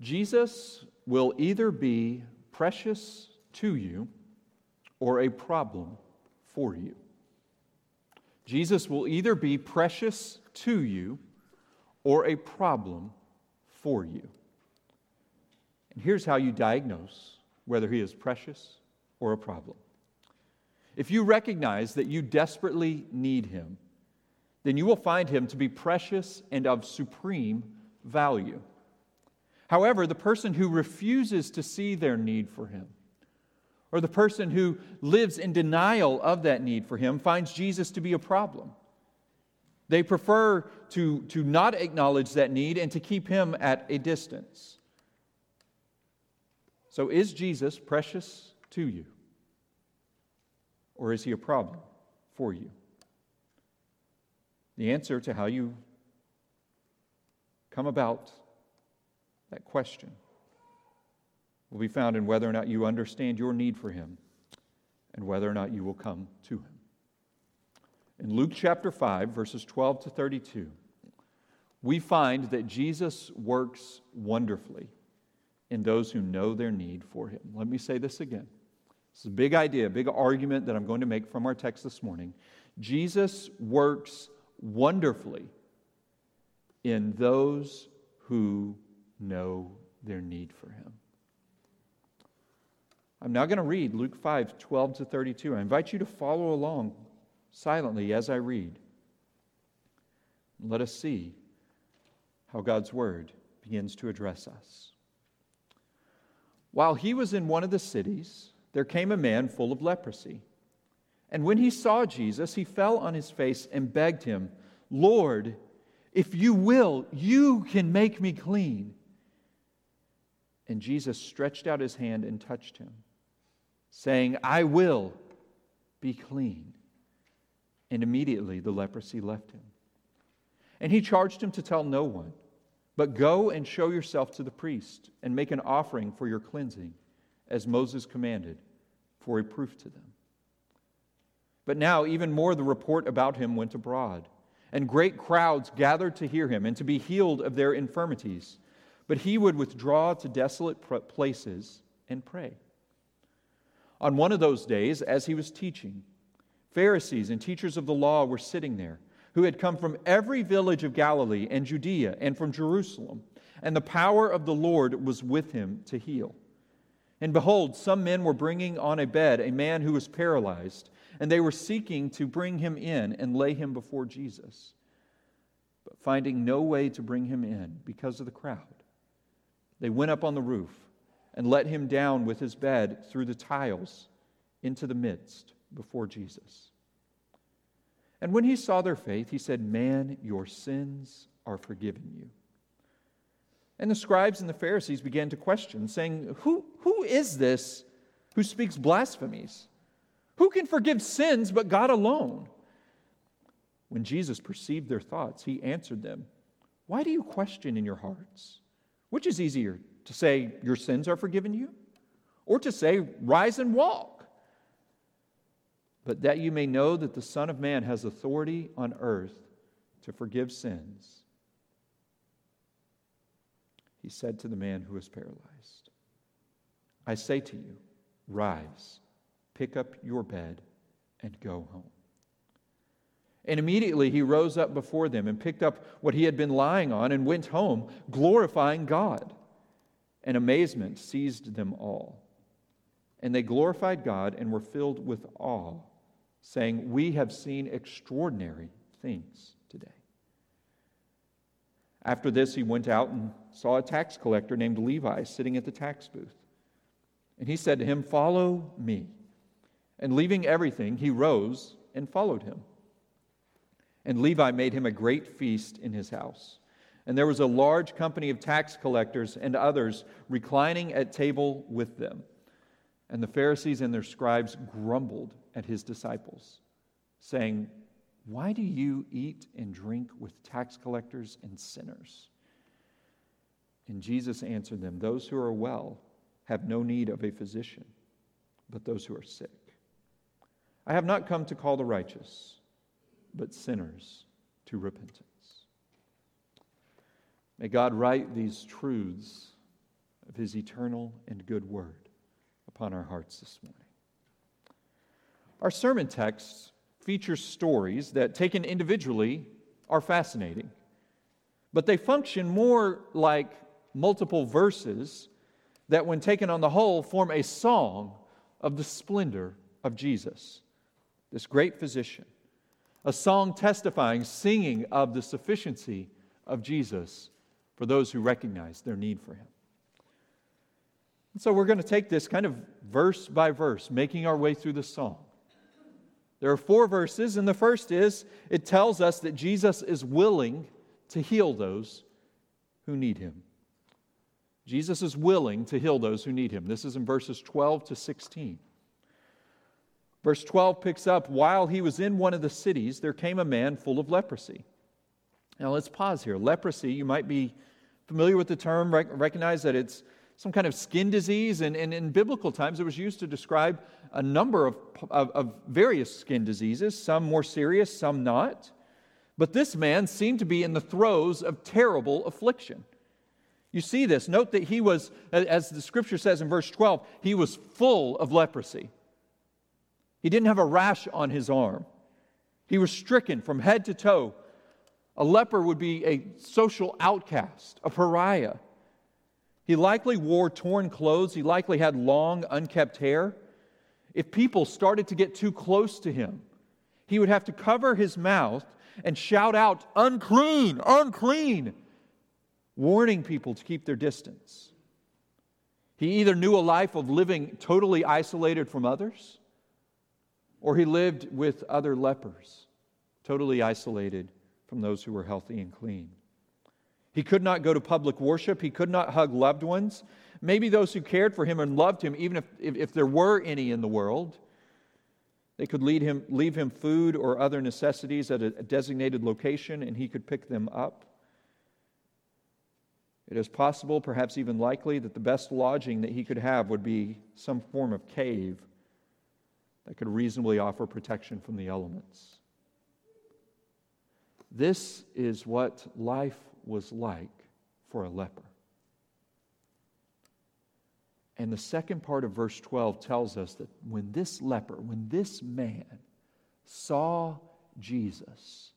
Jesus will either be precious to you or a problem for you. Jesus will either be precious to you or a problem for you. And here's how you diagnose whether he is precious or a problem. If you recognize that you desperately need him, then you will find him to be precious and of supreme value. However, the person who refuses to see their need for him, or the person who lives in denial of that need for him, finds Jesus to be a problem. They prefer to, to not acknowledge that need and to keep him at a distance. So, is Jesus precious to you? Or is he a problem for you? The answer to how you come about that question will be found in whether or not you understand your need for him and whether or not you will come to him. In Luke chapter 5, verses 12 to 32, we find that Jesus works wonderfully in those who know their need for him. Let me say this again. It's a big idea, a big argument that I'm going to make from our text this morning. Jesus works wonderfully in those who know their need for him. I'm now going to read Luke 5 12 to 32. I invite you to follow along silently as I read. Let us see how God's word begins to address us. While he was in one of the cities, there came a man full of leprosy. And when he saw Jesus, he fell on his face and begged him, Lord, if you will, you can make me clean. And Jesus stretched out his hand and touched him, saying, I will be clean. And immediately the leprosy left him. And he charged him to tell no one, but go and show yourself to the priest and make an offering for your cleansing, as Moses commanded, for a proof to them. But now, even more, the report about him went abroad, and great crowds gathered to hear him and to be healed of their infirmities. But he would withdraw to desolate places and pray. On one of those days, as he was teaching, Pharisees and teachers of the law were sitting there, who had come from every village of Galilee and Judea and from Jerusalem, and the power of the Lord was with him to heal. And behold, some men were bringing on a bed a man who was paralyzed and they were seeking to bring him in and lay him before Jesus. But finding no way to bring him in because of the crowd, they went up on the roof and let him down with his bed through the tiles into the midst before Jesus. And when he saw their faith, he said, Man, your sins are forgiven you. And the scribes and the Pharisees began to question, saying, Who, who is this who speaks blasphemies? Who can forgive sins but God alone? When Jesus perceived their thoughts, he answered them, Why do you question in your hearts? Which is easier, to say, Your sins are forgiven you, or to say, Rise and walk? But that you may know that the Son of Man has authority on earth to forgive sins, he said to the man who was paralyzed, I say to you, Rise Pick up your bed and go home. And immediately he rose up before them and picked up what he had been lying on and went home, glorifying God. And amazement seized them all. And they glorified God and were filled with awe, saying, We have seen extraordinary things today. After this, he went out and saw a tax collector named Levi sitting at the tax booth. And he said to him, Follow me. And leaving everything, he rose and followed him. And Levi made him a great feast in his house. And there was a large company of tax collectors and others reclining at table with them. And the Pharisees and their scribes grumbled at his disciples, saying, Why do you eat and drink with tax collectors and sinners? And Jesus answered them, Those who are well have no need of a physician, but those who are sick. I have not come to call the righteous, but sinners to repentance. May God write these truths of his eternal and good word upon our hearts this morning. Our sermon text features stories that, taken individually, are fascinating, but they function more like multiple verses that, when taken on the whole, form a song of the splendor of Jesus, this great physician. A song testifying, singing of the sufficiency of Jesus for those who recognize their need for him. And so we're going to take this kind of verse by verse, making our way through the song. There are four verses, and the first is it tells us that Jesus is willing to heal those who need him. Jesus is willing to heal those who need him. This is in verses 12 to 16. Verse 12 picks up While he was in one of the cities, there came a man full of leprosy. Now let's pause here. Leprosy, you might be familiar with the term, recognize that it's some kind of skin disease, and, and in biblical times it was used to describe a number of, of, of various skin diseases, some more serious, some not. But this man seemed to be in the throes of terrible affliction. You see this. Note that he was, as the scripture says in verse 12, he was full of leprosy. He didn't have a rash on his arm. He was stricken from head to toe. A leper would be a social outcast, a pariah. He likely wore torn clothes. He likely had long, unkept hair. If people started to get too close to him, he would have to cover his mouth and shout out, Unclean, unclean, warning people to keep their distance. He either knew a life of living totally isolated from others, or he lived with other lepers, totally isolated from those who were healthy and clean. He could not go to public worship. He could not hug loved ones. Maybe those who cared for him and loved him, even if, if, if there were any in the world, they could lead him, leave him food or other necessities at a designated location and he could pick them up. It is possible, perhaps even likely, that the best lodging that he could have would be some form of cave that could reasonably offer protection from the elements. This is what life was like for a leper. And the second part of verse 12 tells us that when this leper, when this man saw Jesus,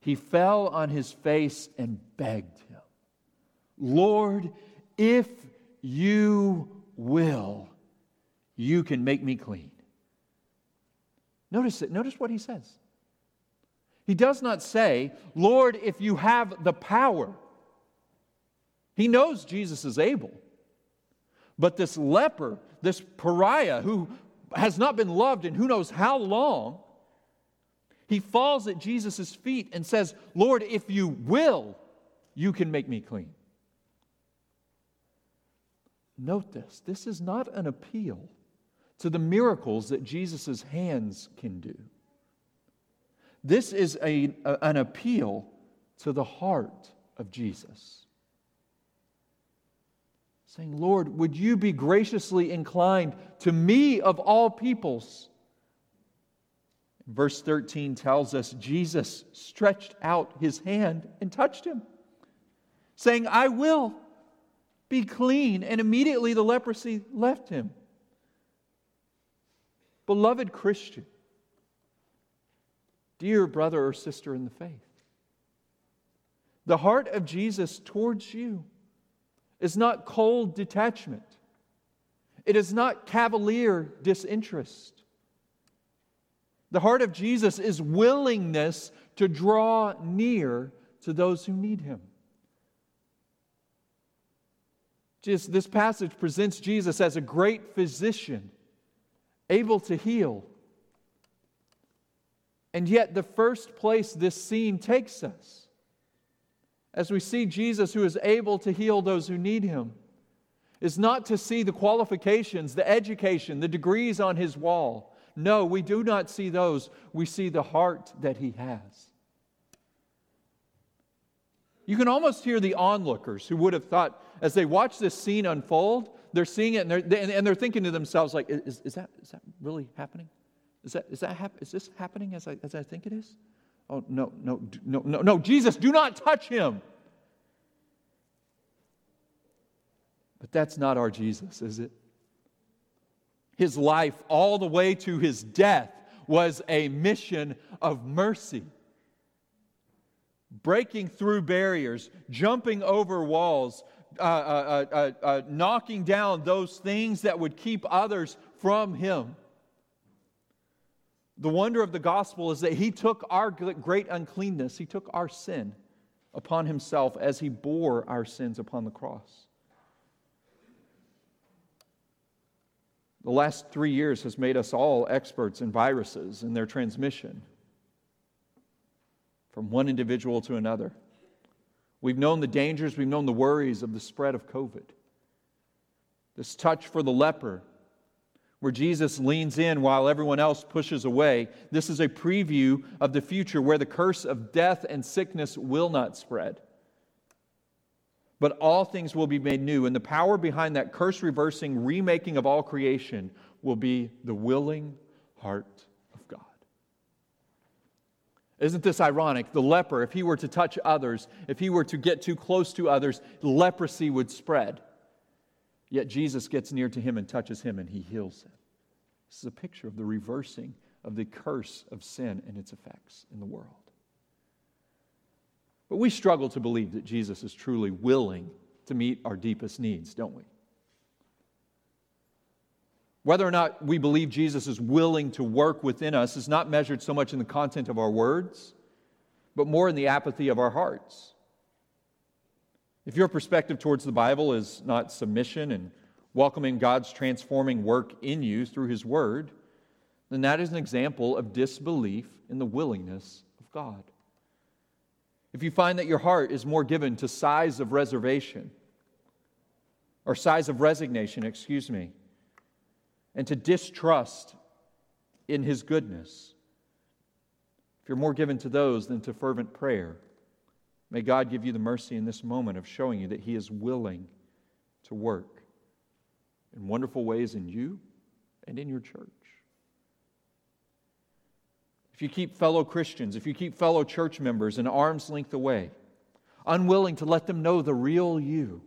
he fell on his face and begged him, Lord, if you will, you can make me clean. Notice it. Notice what he says. He does not say, Lord, if you have the power. He knows Jesus is able. But this leper, this pariah who has not been loved in who knows how long, he falls at Jesus' feet and says, Lord, if you will, you can make me clean. Note this this is not an appeal to the miracles that Jesus' hands can do. This is a, an appeal to the heart of Jesus. Saying, Lord, would you be graciously inclined to me of all peoples? Verse 13 tells us Jesus stretched out his hand and touched him, saying, I will be clean. And immediately the leprosy left him. Beloved Christian, dear brother or sister in the faith, the heart of Jesus towards you is not cold detachment, it is not cavalier disinterest. The heart of Jesus is willingness to draw near to those who need him. Just, this passage presents Jesus as a great physician able to heal. And yet, the first place this scene takes us, as we see Jesus who is able to heal those who need him, is not to see the qualifications, the education, the degrees on his wall. No, we do not see those. We see the heart that he has. You can almost hear the onlookers who would have thought, as they watch this scene unfold, they're seeing it and they're, and they're thinking to themselves, like, is, is, that, is that really happening? Is, that, is, that hap- is this happening as I, as I think it is? Oh, no, no, no, no, no. Jesus, do not touch him. But that's not our Jesus, is it? His life, all the way to his death, was a mission of mercy. Breaking through barriers, jumping over walls, uh, uh, uh, uh, knocking down those things that would keep others from him. The wonder of the gospel is that he took our great uncleanness, he took our sin upon himself as he bore our sins upon the cross. The last three years has made us all experts in viruses and their transmission from one individual to another. We've known the dangers, we've known the worries of the spread of COVID. This touch for the leper, where Jesus leans in while everyone else pushes away. This is a preview of the future where the curse of death and sickness will not spread. But all things will be made new, and the power behind that curse reversing remaking of all creation will be the willing heart isn't this ironic? The leper, if he were to touch others, if he were to get too close to others, leprosy would spread. Yet Jesus gets near to him and touches him and he heals him. This is a picture of the reversing of the curse of sin and its effects in the world. But we struggle to believe that Jesus is truly willing to meet our deepest needs, don't we? Whether or not we believe Jesus is willing to work within us is not measured so much in the content of our words, but more in the apathy of our hearts. If your perspective towards the Bible is not submission and welcoming God's transforming work in you through His Word, then that is an example of disbelief in the willingness of God. If you find that your heart is more given to sighs of reservation, or sighs of resignation, excuse me, and to distrust in his goodness. If you're more given to those than to fervent prayer, may God give you the mercy in this moment of showing you that he is willing to work in wonderful ways in you and in your church. If you keep fellow Christians, if you keep fellow church members an arm's length away, unwilling to let them know the real you,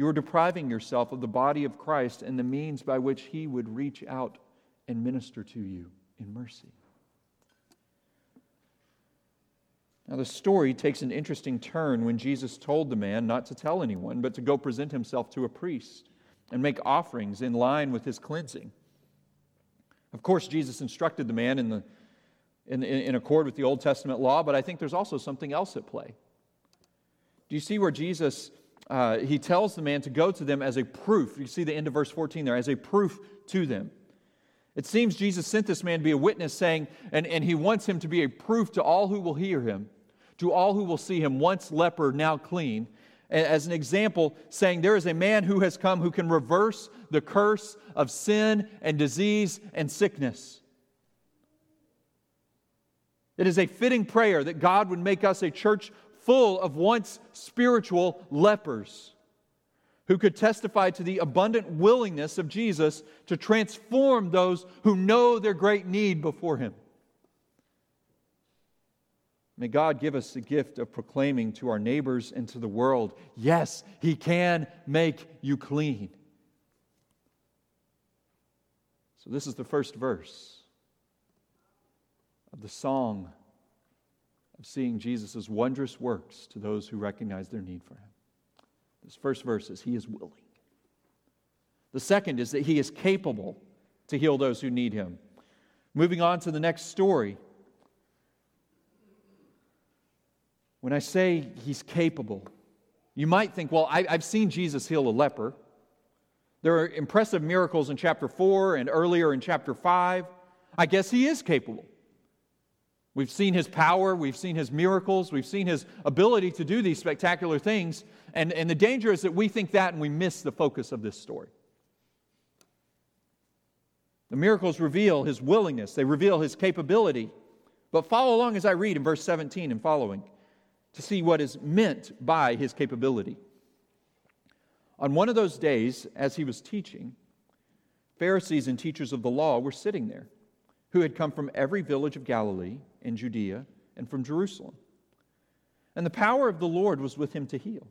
you are depriving yourself of the body of Christ and the means by which he would reach out and minister to you in mercy. Now, the story takes an interesting turn when Jesus told the man not to tell anyone, but to go present himself to a priest and make offerings in line with his cleansing. Of course, Jesus instructed the man in, the, in, in accord with the Old Testament law, but I think there's also something else at play. Do you see where Jesus uh, he tells the man to go to them as a proof. You see the end of verse 14 there, as a proof to them. It seems Jesus sent this man to be a witness, saying, and, and he wants him to be a proof to all who will hear him, to all who will see him, once leper, now clean. As an example, saying, There is a man who has come who can reverse the curse of sin and disease and sickness. It is a fitting prayer that God would make us a church full of once spiritual lepers who could testify to the abundant willingness of Jesus to transform those who know their great need before Him. May God give us the gift of proclaiming to our neighbors and to the world yes, He can make you clean. So, this is the first verse of the song of seeing Jesus' wondrous works to those who recognize their need for him. This first verse is He is willing. The second is that He is capable to heal those who need Him. Moving on to the next story. When I say He's capable, you might think, well, I, have seen Jesus heal a leper. There are impressive miracles in chapter 4 and earlier in chapter 5. I guess He is capable. We've seen his power, we've seen his miracles, we've seen his ability to do these spectacular things. And, and the danger is that we think that and we miss the focus of this story. The miracles reveal his willingness, they reveal his capability. But follow along as I read in verse 17 and following to see what is meant by his capability. On one of those days, as he was teaching, Pharisees and teachers of the law were sitting there, who had come from every village of Galilee and Judea and from Jerusalem. And the power of the Lord was with him to heal.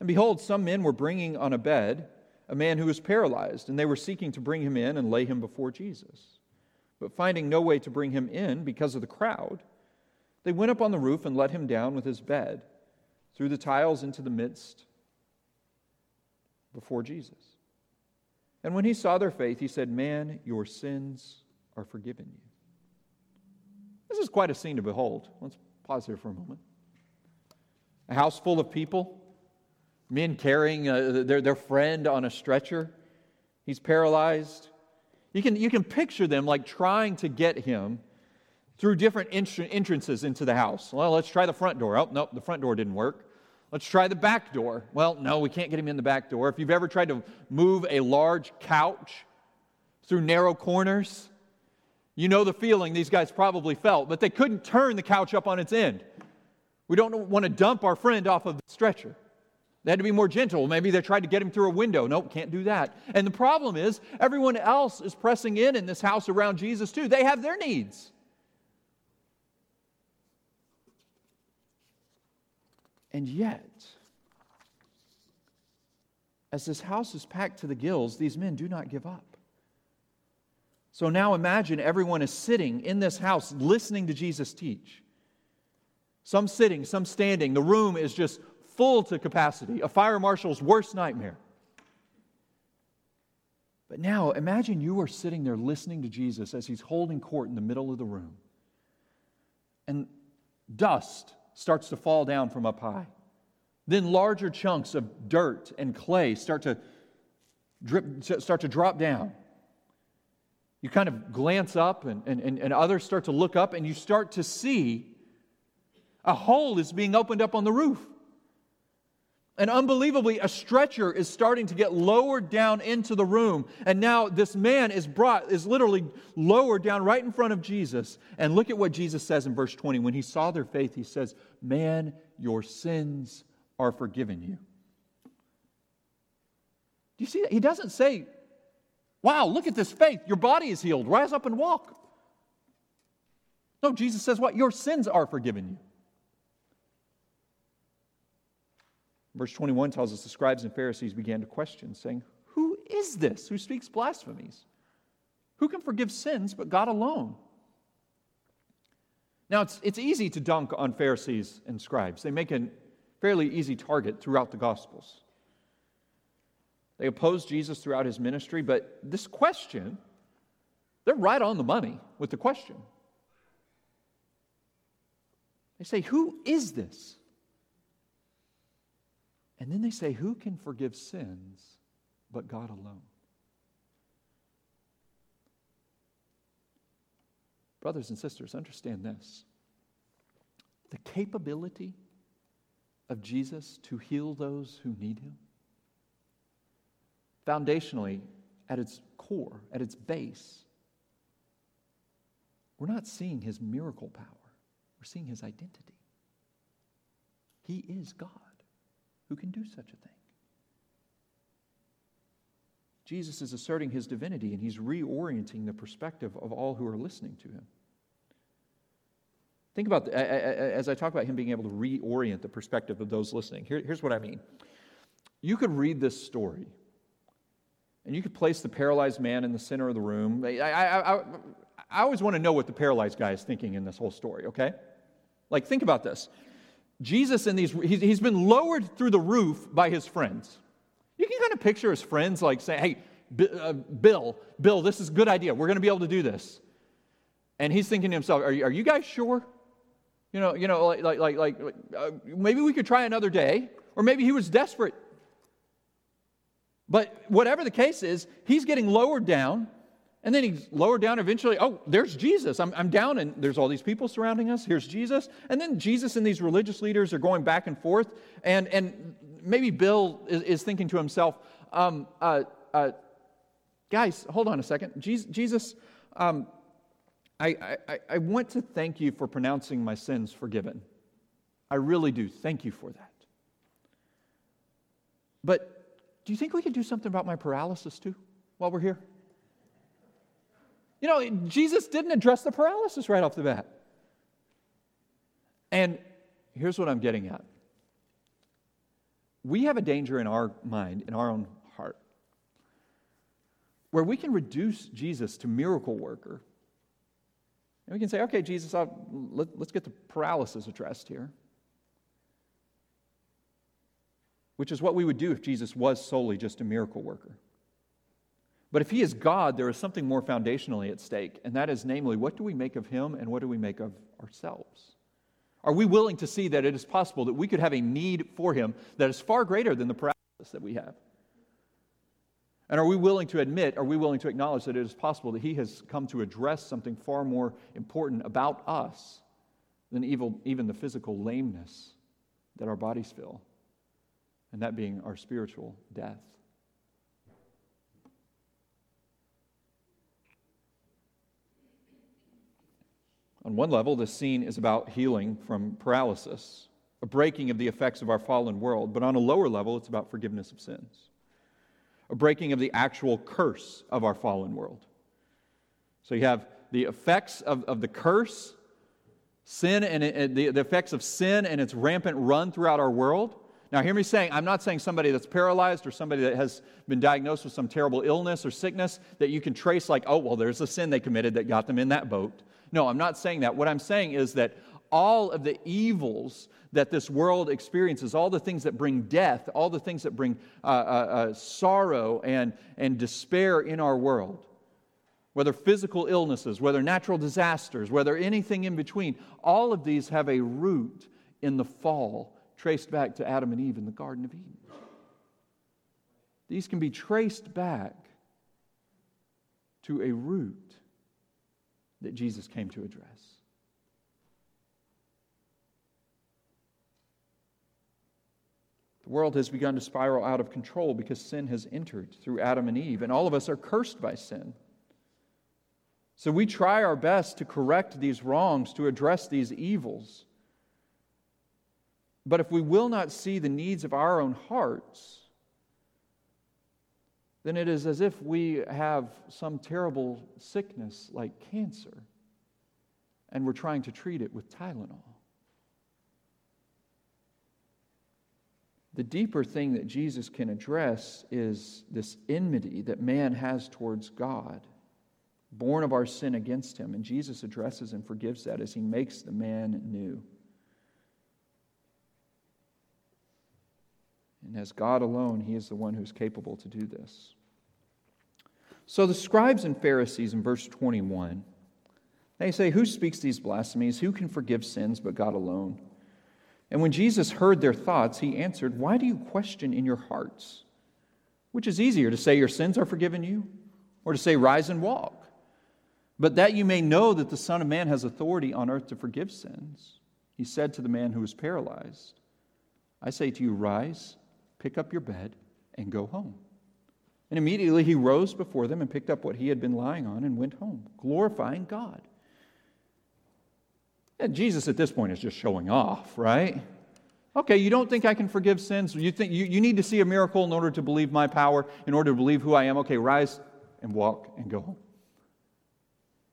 And behold, some men were bringing on a bed a man who was paralyzed, and they were seeking to bring him in and lay him before Jesus. But finding no way to bring him in because of the crowd, they went up on the roof and let him down with his bed through the tiles into the midst before Jesus. And when he saw their faith, he said, Man, your sins are forgiven you. This is quite a scene to behold. Let's pause here for a moment. A house full of people, men carrying uh, their, their friend on a stretcher. He's paralyzed. You can, you can picture them like trying to get him through different entrances into the house. Well, let's try the front door. Oh, nope, the front door didn't work. Let's try the back door. Well, no, we can't get him in the back door. If you've ever tried to move a large couch through narrow corners, you know the feeling these guys probably felt, but they couldn't turn the couch up on its end. We don't want to dump our friend off of the stretcher. They had to be more gentle. Maybe they tried to get him through a window. Nope, can't do that. And the problem is, everyone else is pressing in in this house around Jesus too. They have their needs. And yet, as this house is packed to the gills, these men do not give up. So now imagine everyone is sitting in this house listening to Jesus teach. Some sitting, some standing. The room is just full to capacity, a fire marshal's worst nightmare. But now imagine you are sitting there listening to Jesus as he's holding court in the middle of the room. And dust starts to fall down from up high. Then larger chunks of dirt and clay start to drip, start to drop down. You kind of glance up, and, and, and others start to look up, and you start to see a hole is being opened up on the roof. And unbelievably, a stretcher is starting to get lowered down into the room. And now this man is brought, is literally lowered down right in front of Jesus. And look at what Jesus says in verse 20. When he saw their faith, he says, Man, your sins are forgiven you. Do you see that? He doesn't say, Wow, look at this faith. Your body is healed. Rise up and walk. No, Jesus says, What? Your sins are forgiven you. Verse 21 tells us the scribes and Pharisees began to question, saying, Who is this who speaks blasphemies? Who can forgive sins but God alone? Now, it's, it's easy to dunk on Pharisees and scribes. They make a fairly easy target throughout the Gospels. They oppose Jesus throughout his ministry, but this question, they're right on the money with the question. They say, Who is this? And then they say, Who can forgive sins but God alone? Brothers and sisters, understand this. The capability of Jesus to heal those who need him, foundationally, at its core, at its base, we're not seeing his miracle power, we're seeing his identity. He is God who can do such a thing. Jesus is asserting his divinity and he's reorienting the perspective of all who are listening to him. Think about, as I talk about him being able to reorient the perspective of those listening. Here, here's what I mean. You could read this story and you could place the paralyzed man in the center of the room. I, I, I, I always want to know what the paralyzed guy is thinking in this whole story, okay? Like, think about this. Jesus in these, he's been lowered through the roof by his friends. You can kind of picture his friends like saying, hey, uh, Bill, Bill, this is a good idea. We're going to be able to do this. And he's thinking to himself, are you, are you guys sure? You know, you know, like, like, like, like uh, maybe we could try another day, or maybe he was desperate. But whatever the case is, he's getting lowered down and then he's lowered down eventually. Oh, there's Jesus. I'm, I'm down, and there's all these people surrounding us. Here's Jesus. And then Jesus and these religious leaders are going back and forth. And, and maybe Bill is, is thinking to himself, um, uh, uh, guys, hold on a second. Jesus, Jesus um, I, I, I want to thank you for pronouncing my sins forgiven. I really do. Thank you for that. But do you think we could do something about my paralysis too while we're here? You know, Jesus didn't address the paralysis right off the bat. And here's what I'm getting at we have a danger in our mind, in our own heart, where we can reduce Jesus to miracle worker. And we can say, okay, Jesus, I'll, let, let's get the paralysis addressed here. Which is what we would do if Jesus was solely just a miracle worker. But if he is God, there is something more foundationally at stake, and that is, namely, what do we make of him and what do we make of ourselves? Are we willing to see that it is possible that we could have a need for him that is far greater than the paralysis that we have? And are we willing to admit, are we willing to acknowledge that it is possible that he has come to address something far more important about us than evil, even the physical lameness that our bodies feel, and that being our spiritual death? On one level, this scene is about healing from paralysis, a breaking of the effects of our fallen world. But on a lower level, it's about forgiveness of sins, a breaking of the actual curse of our fallen world. So you have the effects of, of the curse, sin, and it, the, the effects of sin and its rampant run throughout our world. Now, hear me saying, I'm not saying somebody that's paralyzed or somebody that has been diagnosed with some terrible illness or sickness that you can trace, like, oh, well, there's a sin they committed that got them in that boat. No, I'm not saying that. What I'm saying is that all of the evils that this world experiences, all the things that bring death, all the things that bring uh, uh, uh, sorrow and, and despair in our world, whether physical illnesses, whether natural disasters, whether anything in between, all of these have a root in the fall traced back to Adam and Eve in the Garden of Eden. These can be traced back to a root that Jesus came to address. The world has begun to spiral out of control because sin has entered through Adam and Eve, and all of us are cursed by sin. So we try our best to correct these wrongs, to address these evils. But if we will not see the needs of our own hearts, then it is as if we have some terrible sickness like cancer and we're trying to treat it with Tylenol. The deeper thing that Jesus can address is this enmity that man has towards God, born of our sin against him. And Jesus addresses and forgives that as he makes the man new. And as God alone, He is the one who's capable to do this. So the scribes and Pharisees in verse 21, they say, Who speaks these blasphemies? Who can forgive sins but God alone? And when Jesus heard their thoughts, he answered, Why do you question in your hearts? Which is easier, to say your sins are forgiven you, or to say, Rise and walk? But that you may know that the Son of Man has authority on earth to forgive sins, he said to the man who was paralyzed, I say to you, Rise Pick up your bed and go home. And immediately he rose before them and picked up what he had been lying on and went home, glorifying God. And Jesus at this point is just showing off, right? Okay, you don't think I can forgive sins? You think you, you need to see a miracle in order to believe my power, in order to believe who I am? Okay, rise and walk and go home.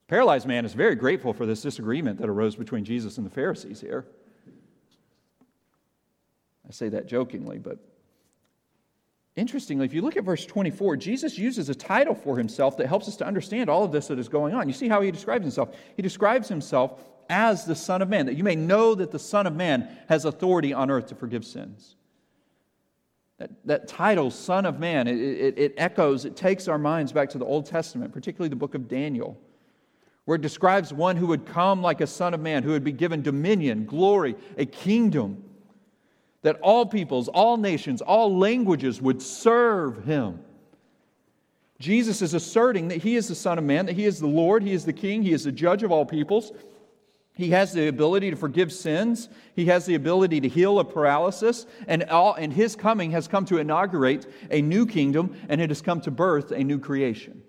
Paralyzed man is very grateful for this disagreement that arose between Jesus and the Pharisees here. I say that jokingly, but Interestingly, if you look at verse 24, Jesus uses a title for himself that helps us to understand all of this that is going on. You see how he describes himself? He describes himself as the Son of Man, that you may know that the Son of Man has authority on earth to forgive sins. That, that title, Son of Man, it, it, it echoes, it takes our minds back to the Old Testament, particularly the book of Daniel, where it describes one who would come like a Son of Man, who would be given dominion, glory, a kingdom that all peoples, all nations, all languages would serve him. Jesus is asserting that he is the Son of Man, that he is the Lord, he is the King, he is the judge of all peoples. He has the ability to forgive sins. He has the ability to heal a paralysis. And, all, and his coming has come to inaugurate a new kingdom, and it has come to birth a new creation.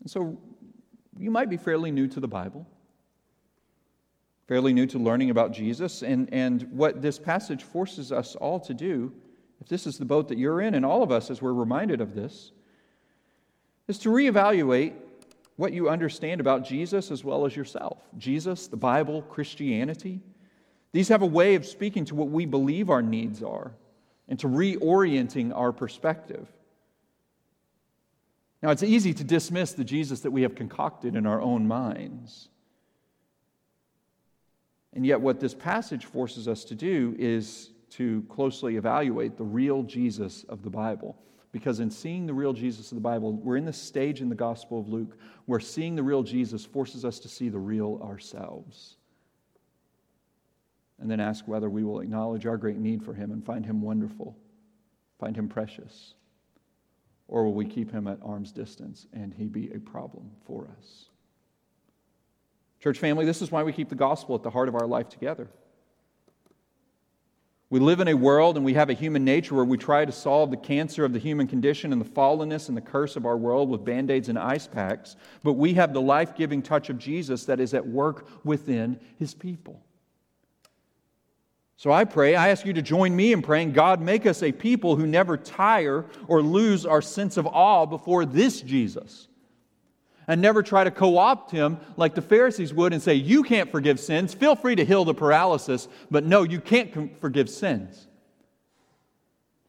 And so you might be fairly new to the Bible fairly new to learning about Jesus. And, and what this passage forces us all to do, if this is the boat that you're in, and all of us as we're reminded of this, is to reevaluate what you understand about Jesus as well as yourself. Jesus, the Bible, Christianity, these have a way of speaking to what we believe our needs are and to reorienting our perspective. Now, it's easy to dismiss the Jesus that we have concocted in our own minds. And yet, what this passage forces us to do is to closely evaluate the real Jesus of the Bible. Because in seeing the real Jesus of the Bible, we're in the stage in the Gospel of Luke where seeing the real Jesus forces us to see the real ourselves. And then ask whether we will acknowledge our great need for him and find him wonderful, find him precious, or will we keep him at arm's distance and he be a problem for us? Church family, this is why we keep the gospel at the heart of our life together. We live in a world and we have a human nature where we try to solve the cancer of the human condition and the fallenness and the curse of our world with band aids and ice packs, but we have the life giving touch of Jesus that is at work within his people. So I pray, I ask you to join me in praying, God, make us a people who never tire or lose our sense of awe before this Jesus and never try to co opt him like the Pharisees would and say, You can't forgive sins. Feel free to heal the paralysis, but no, you can't forgive sins.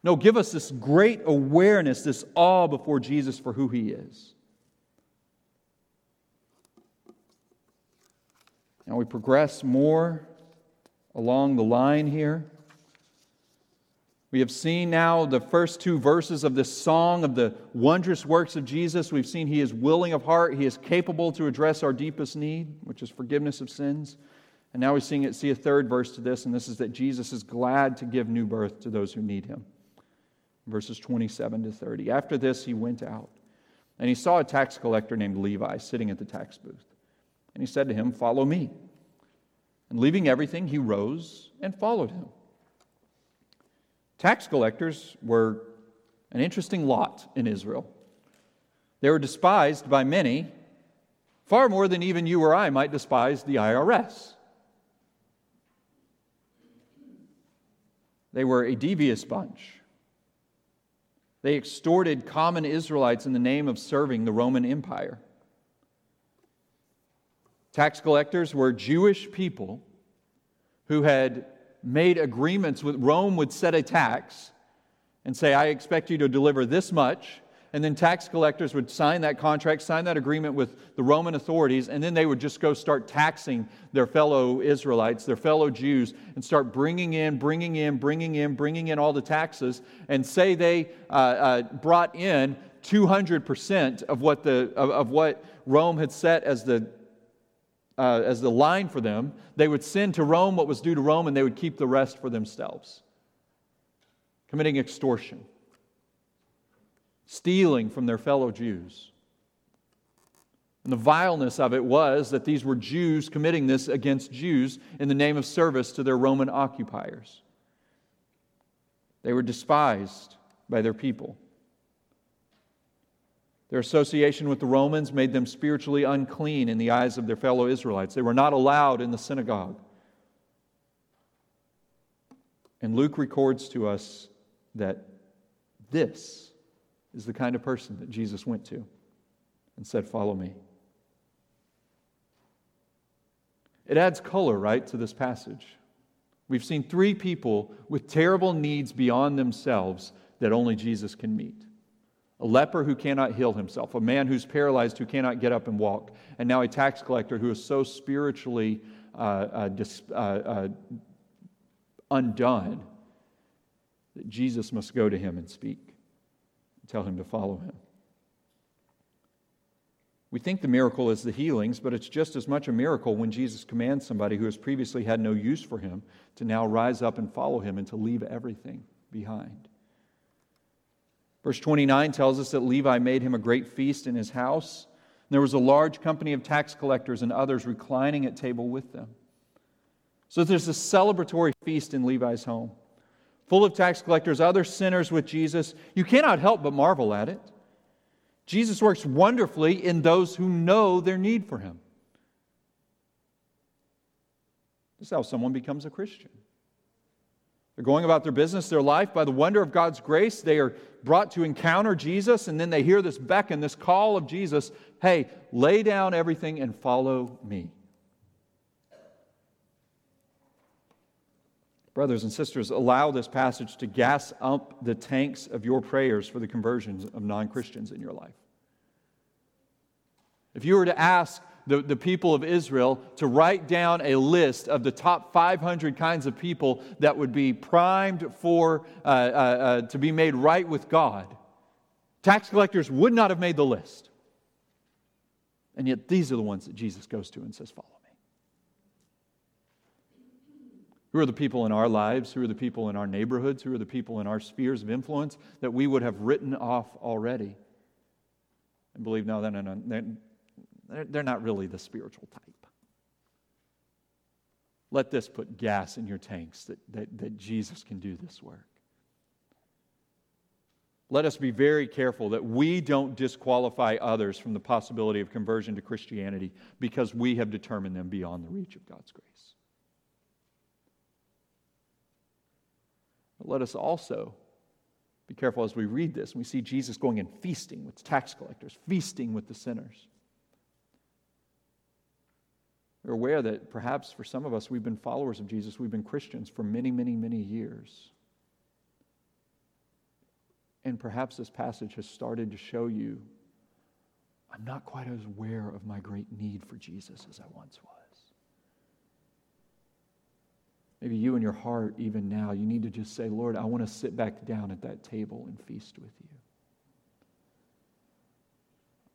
No, give us this great awareness, this awe before Jesus for who he is. Now we progress more along the line here. We have seen now the first two verses of this song of the wondrous works of Jesus. We've seen he is willing of heart, he is capable to address our deepest need, which is forgiveness of sins. And now we're seeing it. see a third verse to this, and this is that Jesus is glad to give new birth to those who need him. Verses 27 to 30. After this, he went out, and he saw a tax collector named Levi sitting at the tax booth. And he said to him, Follow me. And leaving everything, he rose and followed him. Tax collectors were an interesting lot in Israel. They were despised by many, far more than even you or I might despise the IRS. They were a devious bunch. They extorted common Israelites in the name of serving the Roman Empire. Tax collectors were Jewish people who had made agreements with Rome would set a tax and say, I expect you to deliver this much. And then tax collectors would sign that contract, sign that agreement with the Roman authorities, and then they would just go start taxing their fellow Israelites, their fellow Jews, and start bringing in, bringing in, bringing in, bringing in all the taxes, and say they uh, uh, brought in 200% of what, the, of, of what Rome had set as the uh, as the line for them. They would send to Rome what was due to Rome, and they would keep the rest for themselves. Committing extortion, stealing from their fellow Jews. And the vileness of it was that these were Jews committing this against Jews in the name of service to their Roman occupiers. They were despised by their people. Their association with the Romans made them spiritually unclean in the eyes of their fellow Israelites. They were not allowed in the synagogue. And Luke records to us that this is the kind of person that Jesus went to and said, Follow me. It adds color, right, to this passage. We've seen three people with terrible needs beyond themselves that only Jesus can meet a leper who cannot heal himself, a man who's paralyzed who cannot get up and walk, and now a tax collector who is so spiritually uh, uh, dis, uh, uh undone that Jesus must go to him and speak, tell him to follow him. We think the miracle is the healings, but it's just as much a miracle when Jesus commands somebody who has previously had no use for him to now rise up and follow him and to leave everything behind. Verse 29 tells us that Levi made him a great feast in his house. And There was a large company of tax collectors and others reclining at table with them. So there's a celebratory feast in Levi's home, full of tax collectors, other sinners with Jesus. You cannot help but marvel at it. Jesus works wonderfully in those who know their need for him. This is how someone becomes a Christian. They're going about their business, their life. By the wonder of God's grace, they are brought to encounter Jesus, and then they hear this beckon, this call of Jesus hey, lay down everything and follow me. Brothers and sisters, allow this passage to gas up the tanks of your prayers for the conversions of non Christians in your life. If you were to ask the, the people of Israel to write down a list of the top 500 kinds of people that would be primed for uh, uh, uh, to be made right with God. Tax collectors would not have made the list. And yet, these are the ones that Jesus goes to and says, Follow me. Who are the people in our lives? Who are the people in our neighborhoods? Who are the people in our spheres of influence that we would have written off already? And believe, no, no, no, no. They're, not really the spiritual type. Let this put gas in your tanks that, that, that Jesus can do this work. Let us be very careful that we don't disqualify others from the possibility of conversion to Christianity because we have determined them beyond the reach of God's grace. But let us also be careful as we read this and we see Jesus going and feasting with tax collectors, feasting with the sinners. We're aware that perhaps for some of us, we've been followers of Jesus, we've been Christians for many, many, many years. And perhaps this passage has started to show you I'm not quite as aware of my great need for Jesus as I once was. Maybe you in your heart, even now, you need to just say, Lord, I want to sit back down at that table and feast with you.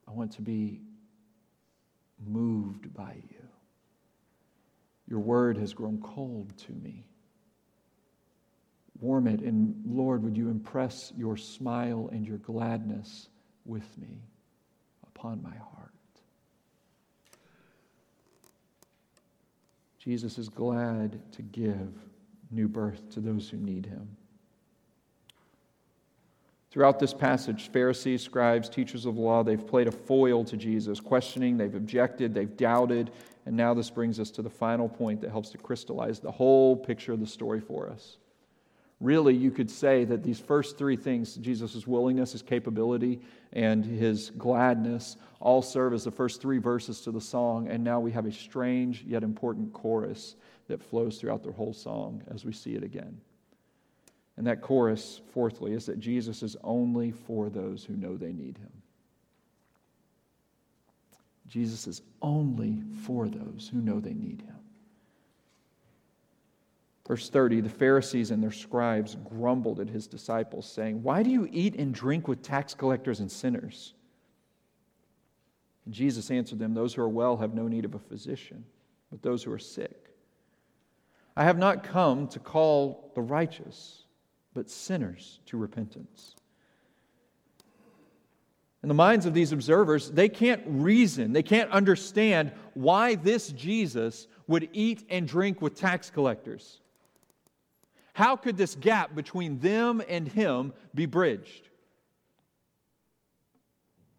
I want to be moved by you. Your word has grown cold to me. Warm it, and Lord, would you impress your smile and your gladness with me upon my heart? Jesus is glad to give new birth to those who need him. Throughout this passage, Pharisees, scribes, teachers of law, they've played a foil to Jesus, questioning, they've objected, they've doubted, and now this brings us to the final point that helps to crystallize the whole picture of the story for us. Really, you could say that these first three things Jesus' willingness, his capability, and his gladness all serve as the first three verses to the song, and now we have a strange yet important chorus that flows throughout the whole song as we see it again. And that chorus, fourthly, is that Jesus is only for those who know they need him. Jesus is only for those who know they need him. Verse 30 the Pharisees and their scribes grumbled at his disciples, saying, Why do you eat and drink with tax collectors and sinners? And Jesus answered them, Those who are well have no need of a physician, but those who are sick. I have not come to call the righteous, but sinners to repentance. In the minds of these observers, they can't reason, they can't understand why this Jesus would eat and drink with tax collectors. How could this gap between them and him be bridged?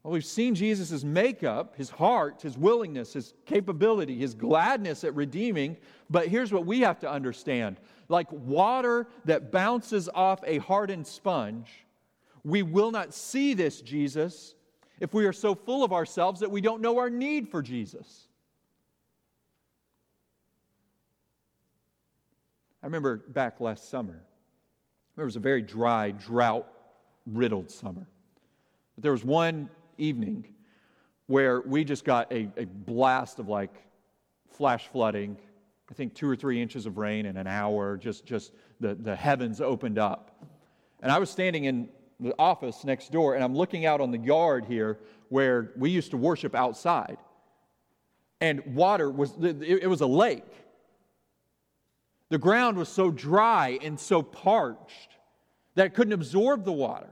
Well, we've seen Jesus' makeup, his heart, his willingness, his capability, his gladness at redeeming. But here's what we have to understand like water that bounces off a hardened sponge, we will not see this Jesus if we are so full of ourselves that we don't know our need for Jesus. I remember back last summer, it was a very dry, drought riddled summer. But there was one evening where we just got a, a blast of like flash flooding. I think two or three inches of rain in an hour, just, just the, the heavens opened up. And I was standing in the office next door, and I'm looking out on the yard here where we used to worship outside. And water was, it was a lake. The ground was so dry and so parched that it couldn't absorb the water.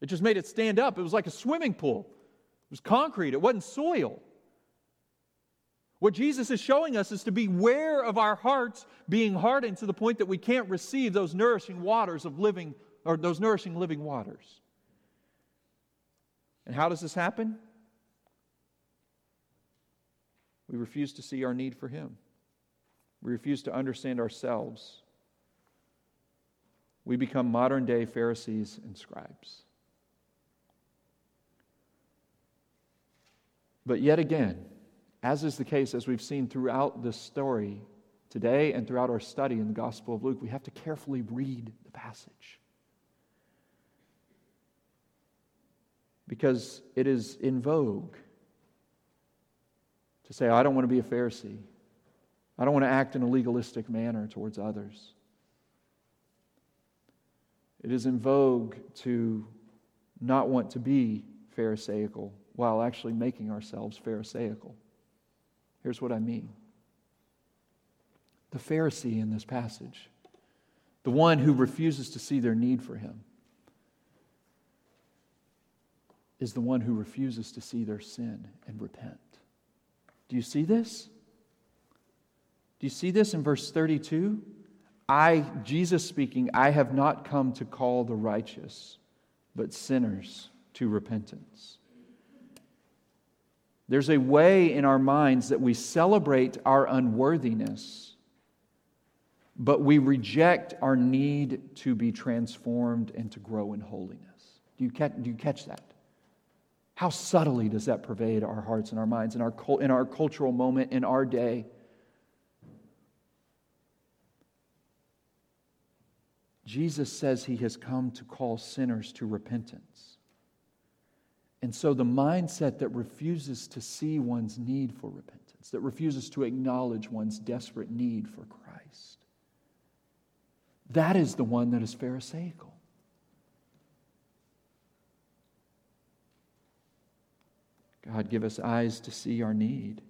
It just made it stand up. It was like a swimming pool. It was concrete, it wasn't soil. What Jesus is showing us is to beware of our hearts being hardened to the point that we can't receive those nourishing waters of living, or those nourishing living waters. And how does this happen? We refuse to see our need for Him. We refuse to understand ourselves. We become modern day Pharisees and scribes. But yet again, as is the case as we've seen throughout this story today and throughout our study in the Gospel of Luke, we have to carefully read the passage. Because it is in vogue to say, I don't want to be a Pharisee. I don't want to act in a legalistic manner towards others. It is in vogue to not want to be Pharisaical while actually making ourselves Pharisaical. Here's what I mean the Pharisee in this passage, the one who refuses to see their need for him, is the one who refuses to see their sin and repent. Do you see this? Do you see this in verse 32? I, Jesus speaking, I have not come to call the righteous, but sinners to repentance. There's a way in our minds that we celebrate our unworthiness, but we reject our need to be transformed and to grow in holiness. Do you catch, do you catch that? How subtly does that pervade our hearts and our minds in our, in our cultural moment, in our day? Jesus says he has come to call sinners to repentance. And so the mindset that refuses to see one's need for repentance, that refuses to acknowledge one's desperate need for Christ, that is the one that is Pharisaical. God, give us eyes to see our need.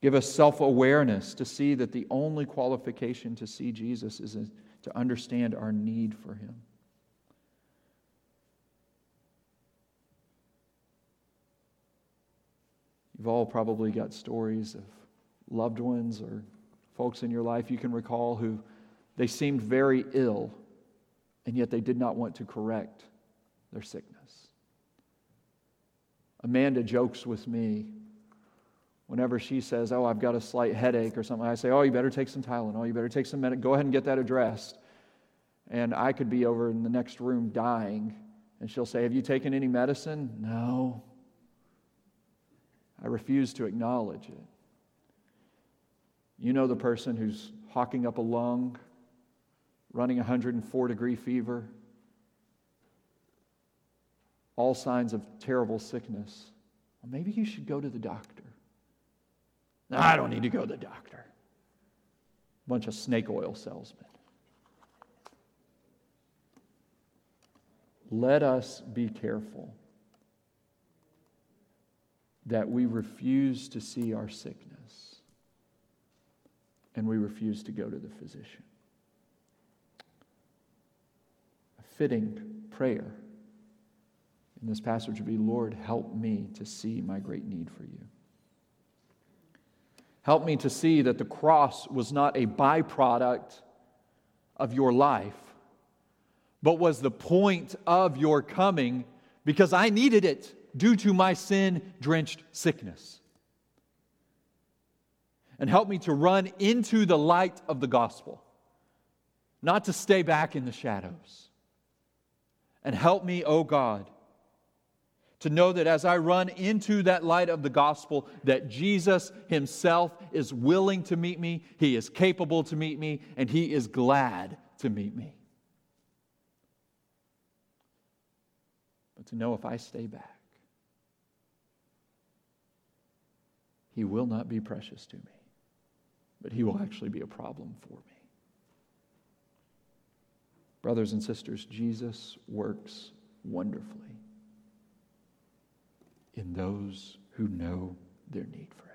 Give us self awareness to see that the only qualification to see Jesus is to understand our need for Him. You've all probably got stories of loved ones or folks in your life you can recall who they seemed very ill, and yet they did not want to correct their sickness. Amanda jokes with me whenever she says, Oh, I've got a slight headache or something. I say, Oh, you better take some Tylenol. You better take some medic. Go ahead and get that addressed. And I could be over in the next room dying, and she'll say, Have you taken any medicine? No. I refuse to acknowledge it. You know the person who's hawking up a lung, running 104 degree fever, all signs of terrible sickness. Well, maybe you should go to the doctor. No, I don't need to go to the doctor. Bunch of snake oil salesmen. Let us be careful that we refuse to see our sickness and we refuse to go to the physician. A fitting prayer in this passage would be Lord, help me to see my great need for you. Help me to see that the cross was not a byproduct of your life, but was the point of your coming because I needed it due to my sin drenched sickness. And help me to run into the light of the gospel, not to stay back in the shadows. And help me, O oh God, to know that as I run into that light of the gospel, that Jesus himself is willing to meet me, he is capable to meet me, and he is glad to meet me. But to know if I stay back, he will not be precious to me, but he will actually be a problem for me. Brothers and sisters, Jesus works wonderfully in those who know their need for.